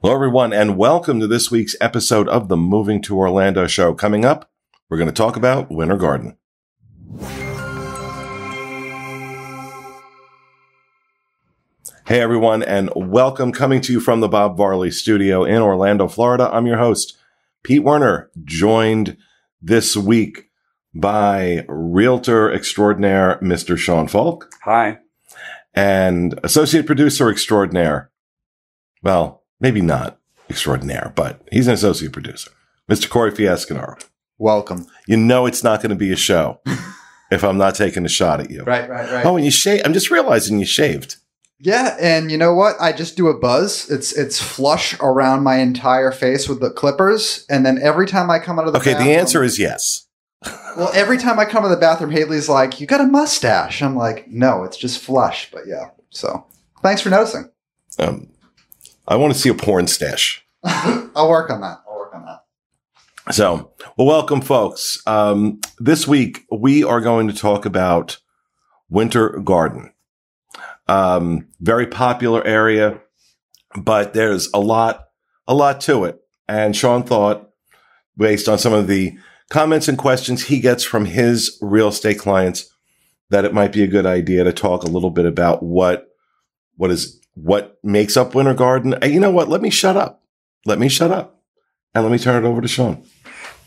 Hello, everyone, and welcome to this week's episode of the Moving to Orlando show. Coming up, we're going to talk about Winter Garden. Hey, everyone, and welcome coming to you from the Bob Varley studio in Orlando, Florida. I'm your host, Pete Werner, joined this week by realtor extraordinaire, Mr. Sean Falk. Hi. And associate producer extraordinaire. Well, maybe not extraordinaire, but he's an associate producer, Mr. Corey Fiasconaro. Welcome. You know it's not going to be a show if I'm not taking a shot at you. Right, right, right. Oh, and you shave. I'm just realizing you shaved. Yeah, and you know what? I just do a buzz. It's it's flush around my entire face with the clippers, and then every time I come out of the Okay, bathroom, the answer is yes. well, every time I come to the bathroom, Haley's like, "You got a mustache." I'm like, "No, it's just flush." But yeah, so thanks for noticing. Um, I want to see a porn stash. I'll work on that. I'll work on that. So, well, welcome, folks. Um, this week we are going to talk about Winter Garden. Um, very popular area, but there's a lot, a lot to it. And Sean thought, based on some of the comments and questions he gets from his real estate clients, that it might be a good idea to talk a little bit about what, what is, what makes up Winter Garden. You know what? Let me shut up. Let me shut up. And let me turn it over to Sean.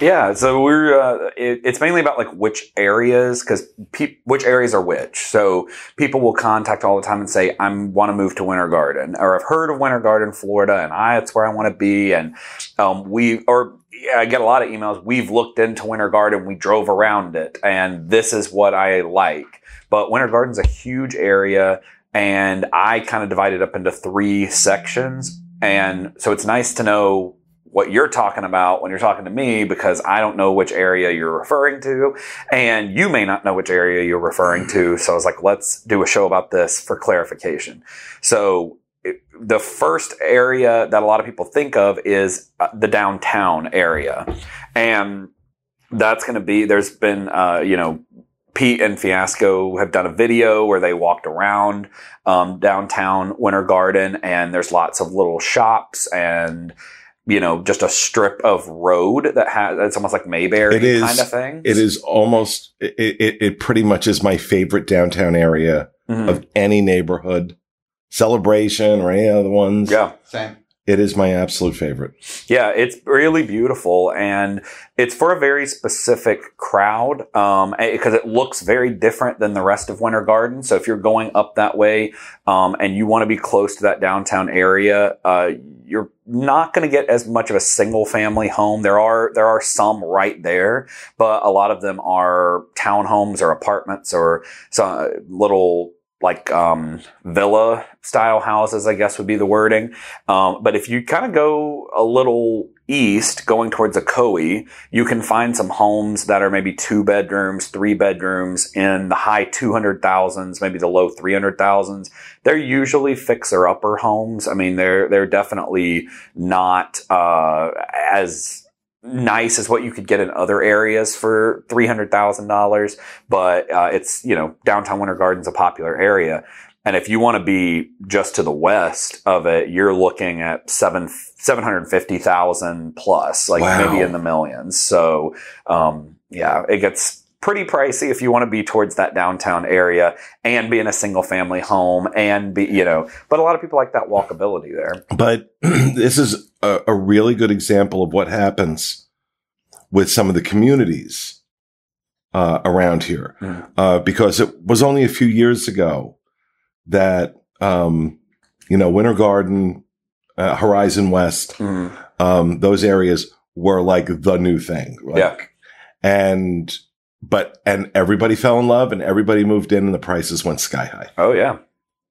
Yeah, so we're uh, it, it's mainly about like which areas because pe- which areas are which. So people will contact all the time and say, "I want to move to Winter Garden," or "I've heard of Winter Garden, Florida, and I it's where I want to be." And um, we or yeah, I get a lot of emails. We've looked into Winter Garden, we drove around it, and this is what I like. But Winter Garden's a huge area, and I kind of divide it up into three sections. And so it's nice to know what you're talking about when you're talking to me because I don't know which area you're referring to and you may not know which area you're referring to. So I was like, let's do a show about this for clarification. So the first area that a lot of people think of is uh, the downtown area. And that's going to be, there's been, uh, you know, Pete and Fiasco have done a video where they walked around um, downtown Winter Garden, and there's lots of little shops and you know just a strip of road that has it's almost like Mayberry It is- kind of thing. It is almost, it, it, it pretty much is my favorite downtown area Mhm. of any neighborhood celebration or any other ones. yeah. Same. It is my absolute favorite. Yeah, it's really beautiful and it's for a very specific crowd um, because it looks very different than the rest of Winter Garden. So if you're going up that way um, and you want to be close to that downtown area, uh, you're not going to get as much of a single family home. There are there are some right there, but a lot of them are townhomes or apartments or some little like um, villa style houses, I guess would be the wording. Um, but if you kind of go a little east, going towards Ocoee, you can find some homes that are maybe two bedrooms, three bedrooms in the high 200,000s, maybe the low 300,000s. They're usually fixer upper homes. I mean, they're, they're definitely not, uh, as nice as what you could get in other areas for $300,000, but, uh, it's, you know, downtown Winter Garden's a popular area. And if you want to be just to the west of it, you're looking at seven seven hundred fifty thousand plus, like Wow. maybe in the millions. So, um, yeah, it gets pretty pricey if you want to be towards that downtown area and be in a single family home and be, you know. But a lot of people like that walkability there. But this is a, a really good example of what happens with some of the communities uh, around here, Mhm. uh, because it was only a few years ago that um, you know Winter Garden, uh, Horizon West, Mm. um, those areas were like the new thing. Like, Yeah. And, but, and everybody fell in love and everybody moved in and the prices went sky high. Oh yeah.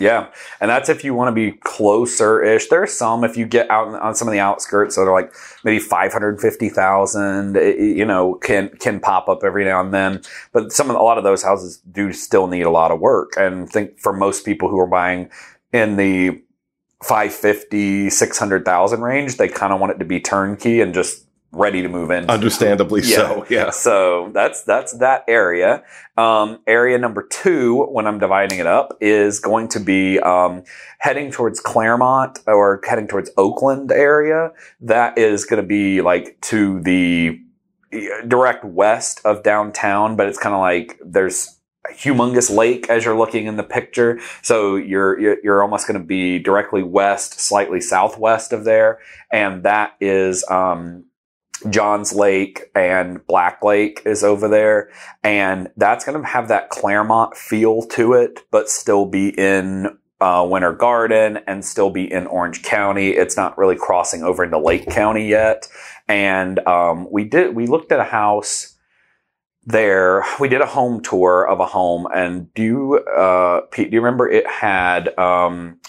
Yeah. And that's if you want to be closer ish. There are some if you get out on some of the outskirts that are like maybe 550,000, it- you know, can, can pop up every now and then. But some of, a lot of those houses do still need a lot of work. And I think for most people who are buying in the 550, 600,000 range, they kind of want it to be turnkey and just ready to move in. Understandably so. Yeah. So that's that's that area. Um, area number two, when I'm dividing it up, is going to be um, heading towards Clermont or heading towards Oakland area. That is going to be like to the direct west of downtown, but it's kind of like there's a humongous lake as you're looking in the picture. So you're you're, you're almost going to be directly west, slightly southwest of there, and that is um, Johns Lake and Black Lake is over there. And that's going to have that Clermont feel to it, but still be in uh, Winter Garden and still be in Orange County. It's not really crossing over into Lake County yet. And um, we did, we looked at a house there. We did a home tour of a home. And do you, uh, Pete, do you remember it had um,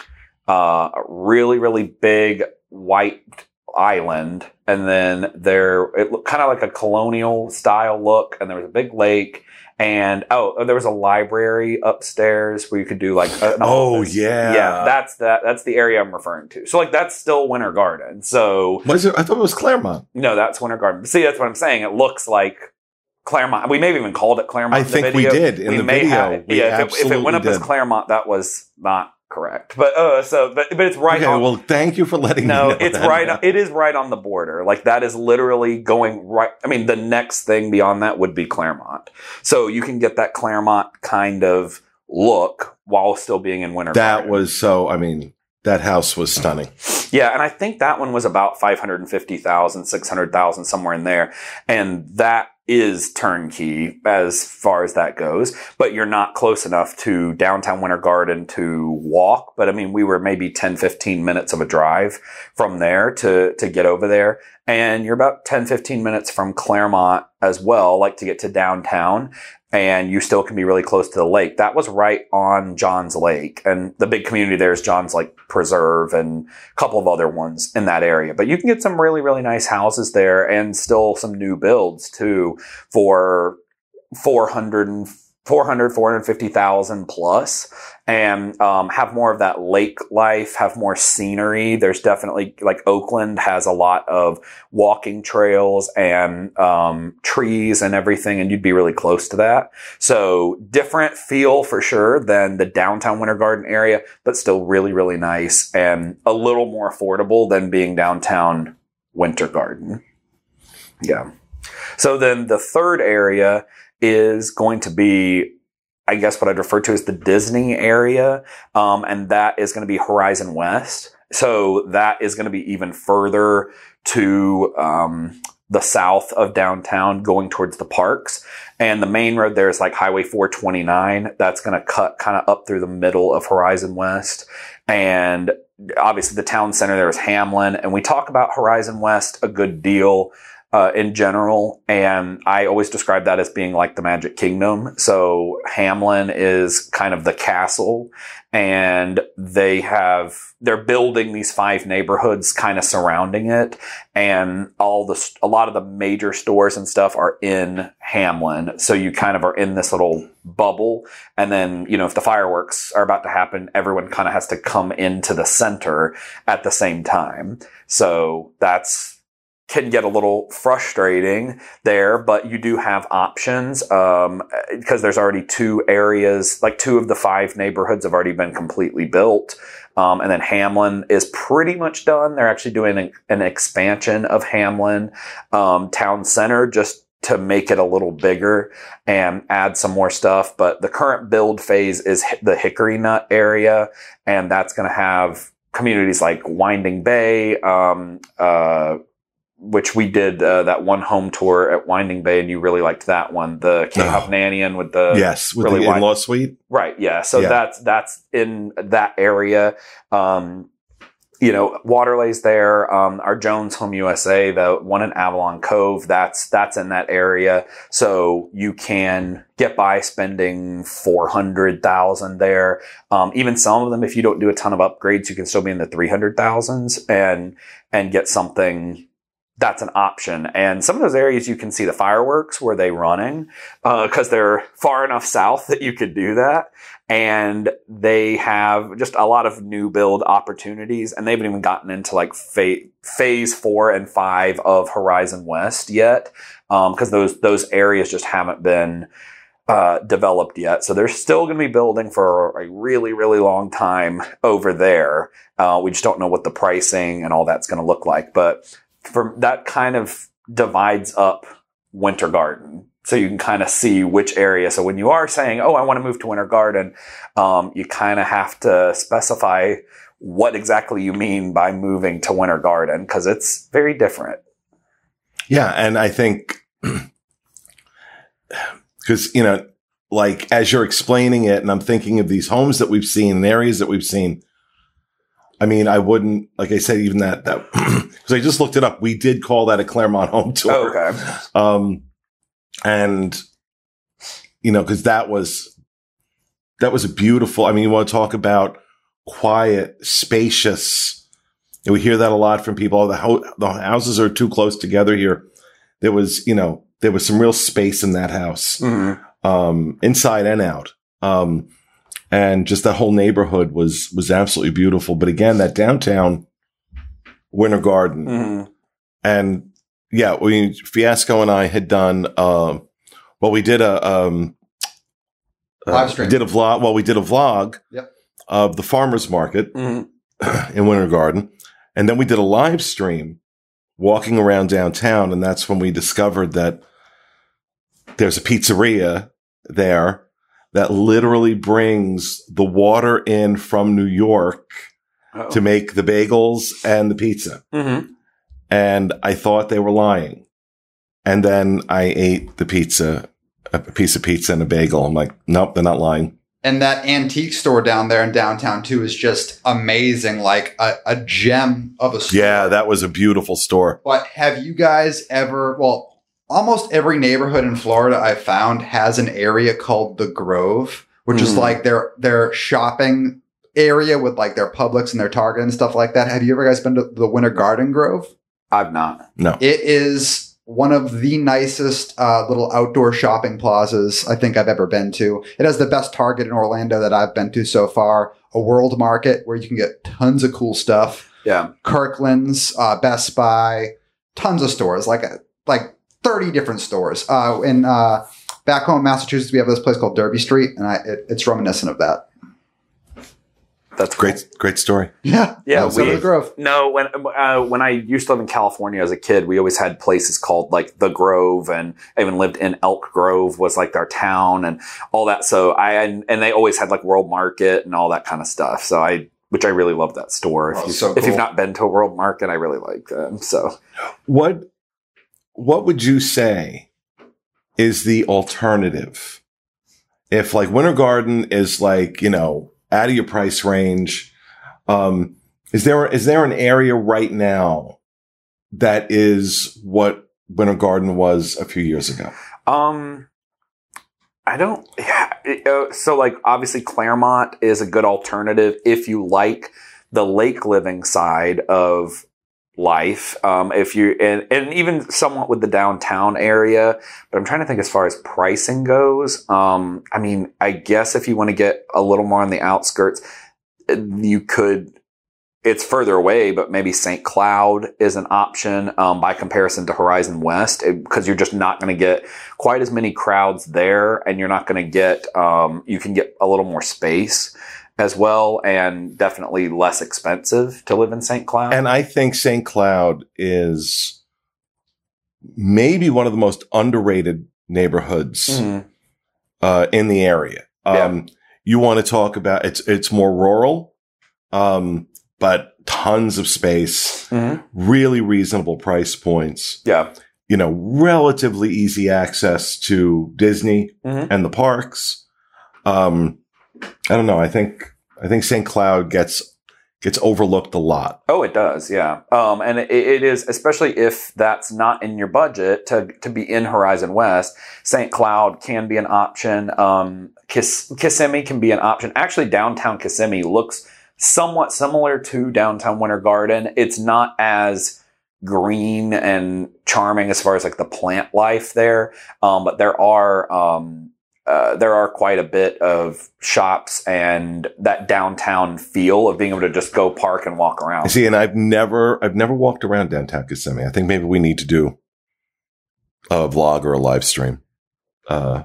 uh, a really, really big white island and then there it looked kind of like a colonial style look and there was a big lake and oh there was a library upstairs where you could do like Oh, office. yeah. yeah that's that that's the area i'm referring to so like that's still winter garden so What is it? I thought it was Clermont. no that's winter garden see that's what i'm saying it looks like Clermont. We may have even called it Clermont. I in the think we did in the may video. have- We yeah, if it, if it went up as. Clermont, that was not correct. But uh, so but but it's right okay, on. well, thank you for letting No, me know. it's that. right. on- It is right on the border. Like that is literally going right. I mean, the next thing beyond that would be Clermont. So you can get that Clermont kind of look while still being in winter. That was so. I mean, that house was stunning. yeah, and I think that one was about 550,000, 600,000, somewhere in there, and that is turnkey as far as that goes. But you're not close enough to downtown Winter Garden to walk. But I mean, we were maybe 10, 15 minutes of a drive from there to, to get over there. And you're about 10, 15 minutes from Clermont as well, like to get to downtown. And you still can be really close to the lake. That was right on Johns Lake. And the big community there is Johns Lake Preserve and a couple of other ones in that area. But you can get some really, really nice houses there and still some new builds too for 400 and 400, 450,000 plus and um, have more of that lake life, have more scenery. There's definitely like Oakland has a lot of walking trails and um, trees and everything, and you'd be really close to that. So different feel for sure than the downtown Winter Garden area, but still really, really nice and a little more affordable than being downtown Winter Garden. Yeah. So then the third area is going to be, I guess, what I'd refer to as the Disney area. Um, and that is going to be Horizon West. So that is going to be even further to, um, the south of downtown going towards the parks. And the main road there is like Highway 429. That's going to cut kind of up through the middle of Horizon West. And obviously the town center there is Hamlin. And we talk about Horizon West a good deal uh, in general. And I always describe that as being like the Magic Kingdom. So Hamlin is kind of the castle and they have, they're building these five neighborhoods kind of surrounding it. And all the, a lot of the major stores and stuff are in Hamlin. So you kind of are in this little bubble. And then, you know, if the fireworks are about to happen, everyone kind of has to come into the center at the same time. So that's, can get a little frustrating there, but you do have options um, because there's already two areas, like two of the five neighborhoods have already been completely built. Um, and then Hamlin is pretty much done. They're actually doing an, an expansion of Hamlin um, Town Center just to make it a little bigger and add some more stuff. But the current build phase is the Hickory Nut area, and that's going to have communities like Winding Bay, um, uh, which we did uh, that one home tour at Winding Bay, and you really liked that one, the Cape Oh. With the yes, with really the wide- in-law suite. Right. Yeah. So Yeah. that's that's in that area. Um, you know, Waterleigh's there. Um, our Jones Home USA, the one in Avalon Cove, that's that's in that area. So you can get by spending four hundred thousand there. Um, even some of them, if you don't do a ton of upgrades, you can still be in the three hundred thousands and and get something that's an option. And some of those areas you can see the fireworks where they running because uh, they're far enough south that you could do that. And they have just a lot of new build opportunities, and they haven't even gotten into like fa- phase four and five of Horizon West yet, because um, those those areas just haven't been uh, developed yet. So they're still going to be building for a really, really long time over there. Uh, we just don't know what the pricing and all that's going to look like. But for that kind of divides up Winter Garden. So you can kind of see which area. So when you are saying, "Oh, I want to move to Winter Garden," um, you kind of have to specify what exactly you mean by moving to Winter Garden because it's very different. Yeah, and I think because you know, like as you're explaining it, and I'm thinking of these homes that we've seen and areas that we've seen. I mean, I wouldn't like I said even that that because I just looked it up. We did call that a Clermont home tour. Oh, okay. Um, and you know, because that was that was a beautiful. I mean, you want to talk about quiet, spacious. And we hear that a lot from people. The, ho- the houses are too close together here. There was, you know, there was some real space in that house, mm-hmm. um, inside and out. Um, and just that whole neighborhood was, was absolutely beautiful. But again, that downtown Winter Garden mm-hmm. and yeah, we, Fiasco and I had done, uh, well, we did a, um, uh, live stream. did a vlog. Well, we did a vlog yep. of the farmer's market mm-hmm. in Winter Garden. And then we did a live stream walking around downtown. And that's when we discovered that there's a pizzeria there that literally brings the water in from New York Uh-oh. to make the bagels and the pizza. Mm-hmm. And I thought they were lying. And then I ate the pizza, a piece of pizza and a bagel. I'm like, nope, they're not lying. And that antique store down there in downtown too is just amazing, like a, a gem of a store. Yeah, that was a beautiful store. But have you guys ever, well, almost every neighborhood in Florida I found has an area called the Grove, which mm. is hmm. like their their shopping area with like their Publix and their Target and stuff like that. Have you ever guys been to the Winter Garden Grove? I've not. No. It is one of the nicest uh, little outdoor shopping plazas I think I've ever been to. It has the best Target in Orlando that I've been to so far. A World Market where you can get tons of cool stuff. Yeah. Kirkland's, uh, Best Buy, tons of stores like a, like 30 different stores. Uh, in uh, back home in Massachusetts, we have this place called Derby Street, and I, it, it's reminiscent of that. That's cool. great. Great story. Yeah, yeah. We, Grove. No, when uh, when I used to live in California as a kid, we always had places called like the Grove, and I even lived in Elk Grove was like our town and all that. So I and, and they always had like World Market and all that kind of stuff. So I which I really love that store. If, oh, you, so cool. if you've not been to a World Market, I really like them. So, what what would you say is the alternative? If like Winter Garden is like, you know, out of your price range, um, is there, is there an area right now that is what Winter Garden was a few years ago? Um, I don't, yeah. Uh, so like obviously Clermont is a good alternative if you like the lake living side of life. Um, if you and, and even somewhat with the downtown area, but I'm trying to think as far as pricing goes. Um, I mean, I guess if you want to get a little more on the outskirts, you could. It's further away, but maybe St. Cloud is an option um, by comparison to Horizon West because you're just not going to get quite as many crowds there, and you're not going to get. Um, you can get a little more space as well and definitely less expensive to live in St. Cloud. And I think St. Cloud is maybe one of the most underrated neighborhoods mm-hmm. uh, in the area. Um, yeah. You want to talk about it's it's more rural, um, but tons of space, mm-hmm. really reasonable price points. Yeah, you know, relatively easy access to Disney mm-hmm. and the parks. Um, I don't know. I think I think St. Cloud gets gets overlooked a lot. Oh, it does, yeah. Um, and it, it is, especially if that's not in your budget to to be in Horizon West. St. Cloud can be an option. Um, Kiss, Kissimmee can be an option. Actually, downtown Kissimmee looks somewhat similar to downtown Winter Garden. It's not as green and charming as far as like the plant life there. Um, but there are, um, uh, there are quite a bit of shops and that downtown feel of being able to just go park and walk around. See, and I've never, I've never walked around downtown Kissimmee. I think maybe we need to do a vlog or a live stream, uh,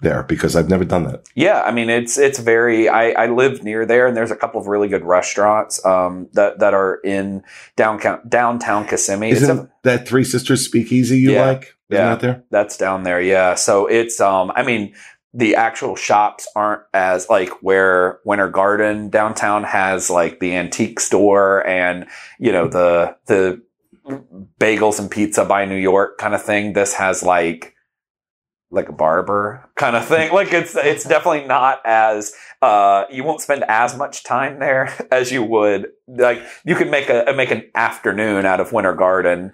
there because I've never done that. Yeah, I mean it's it's very. I, I live near there, and there's a couple of really good restaurants um, that that are in downtown downtown Kissimmee. Isn't a, that Three Sisters Speakeasy you Yeah. like? Isn't Yeah. that there? that's down there. Yeah, so it's um. I mean the actual shops aren't as like where Winter Garden downtown has like the antique store and you know the the bagels and pizza by New York kind of thing. This has like like a barber kind of thing. Like it's it's definitely not as uh you won't spend as much time there as you would like you could make a make an afternoon out of Winter Garden.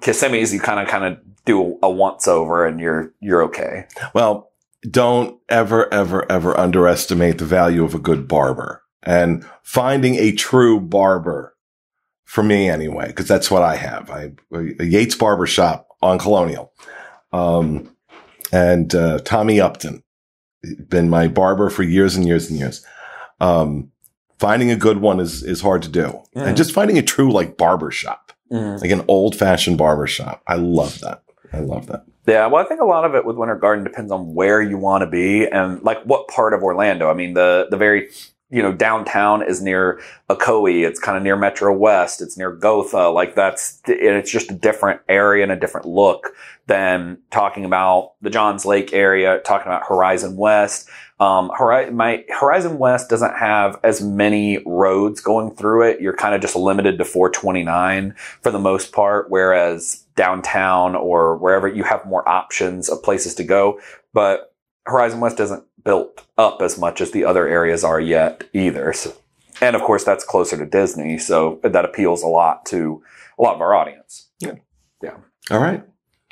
Kissimmee's you kind of kind of do a once over and you're you're okay. Well, don't ever, ever, ever underestimate the value of a good barber and finding a true barber for me anyway, because that's what I have. I, a Yates Barber Shop on Colonial. Um, and, uh, Tommy Upton, been my barber for years and years and years. Um, finding a good one is, is hard to do. Mhm. And just finding a true like barber shop, like an old fashioned barber shop. I love that. I love that. Yeah, well, I think a lot of it with Winter Garden depends on where you want to be and like what part of Orlando. I mean, the the very you know downtown is near Ocoee. It's kind of near Metro West. It's near Gotha. Like that's it's just a different area and a different look than talking about the Johns Lake area. Talking about Horizon West. Um, my Horizon West doesn't have as many roads going through it. You're kind of just limited to 429 for the most part, whereas downtown or wherever you have more options of places to go. But Horizon West isn't built up as much as the other areas are yet either. So, and of course, that's closer to Disney, so that appeals a lot to a lot of our audience. Yeah. Yeah. All right.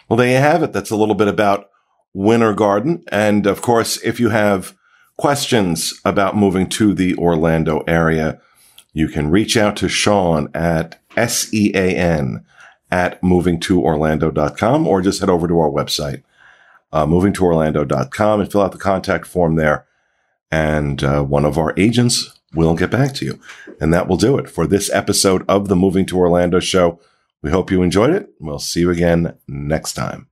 Well, there you have it. That's a little bit about Winter Garden. And of course, if you have questions about moving to the Orlando area, you can reach out to Sean at S-E-A-N at movingtoorlando.com or just head over to our website, uh, movingtoorlando.com and fill out the contact form there. And uh, one of our agents will get back to you. And that will do it for this episode of the Moving to Orlando show. We hope you enjoyed it. We'll see you again next time.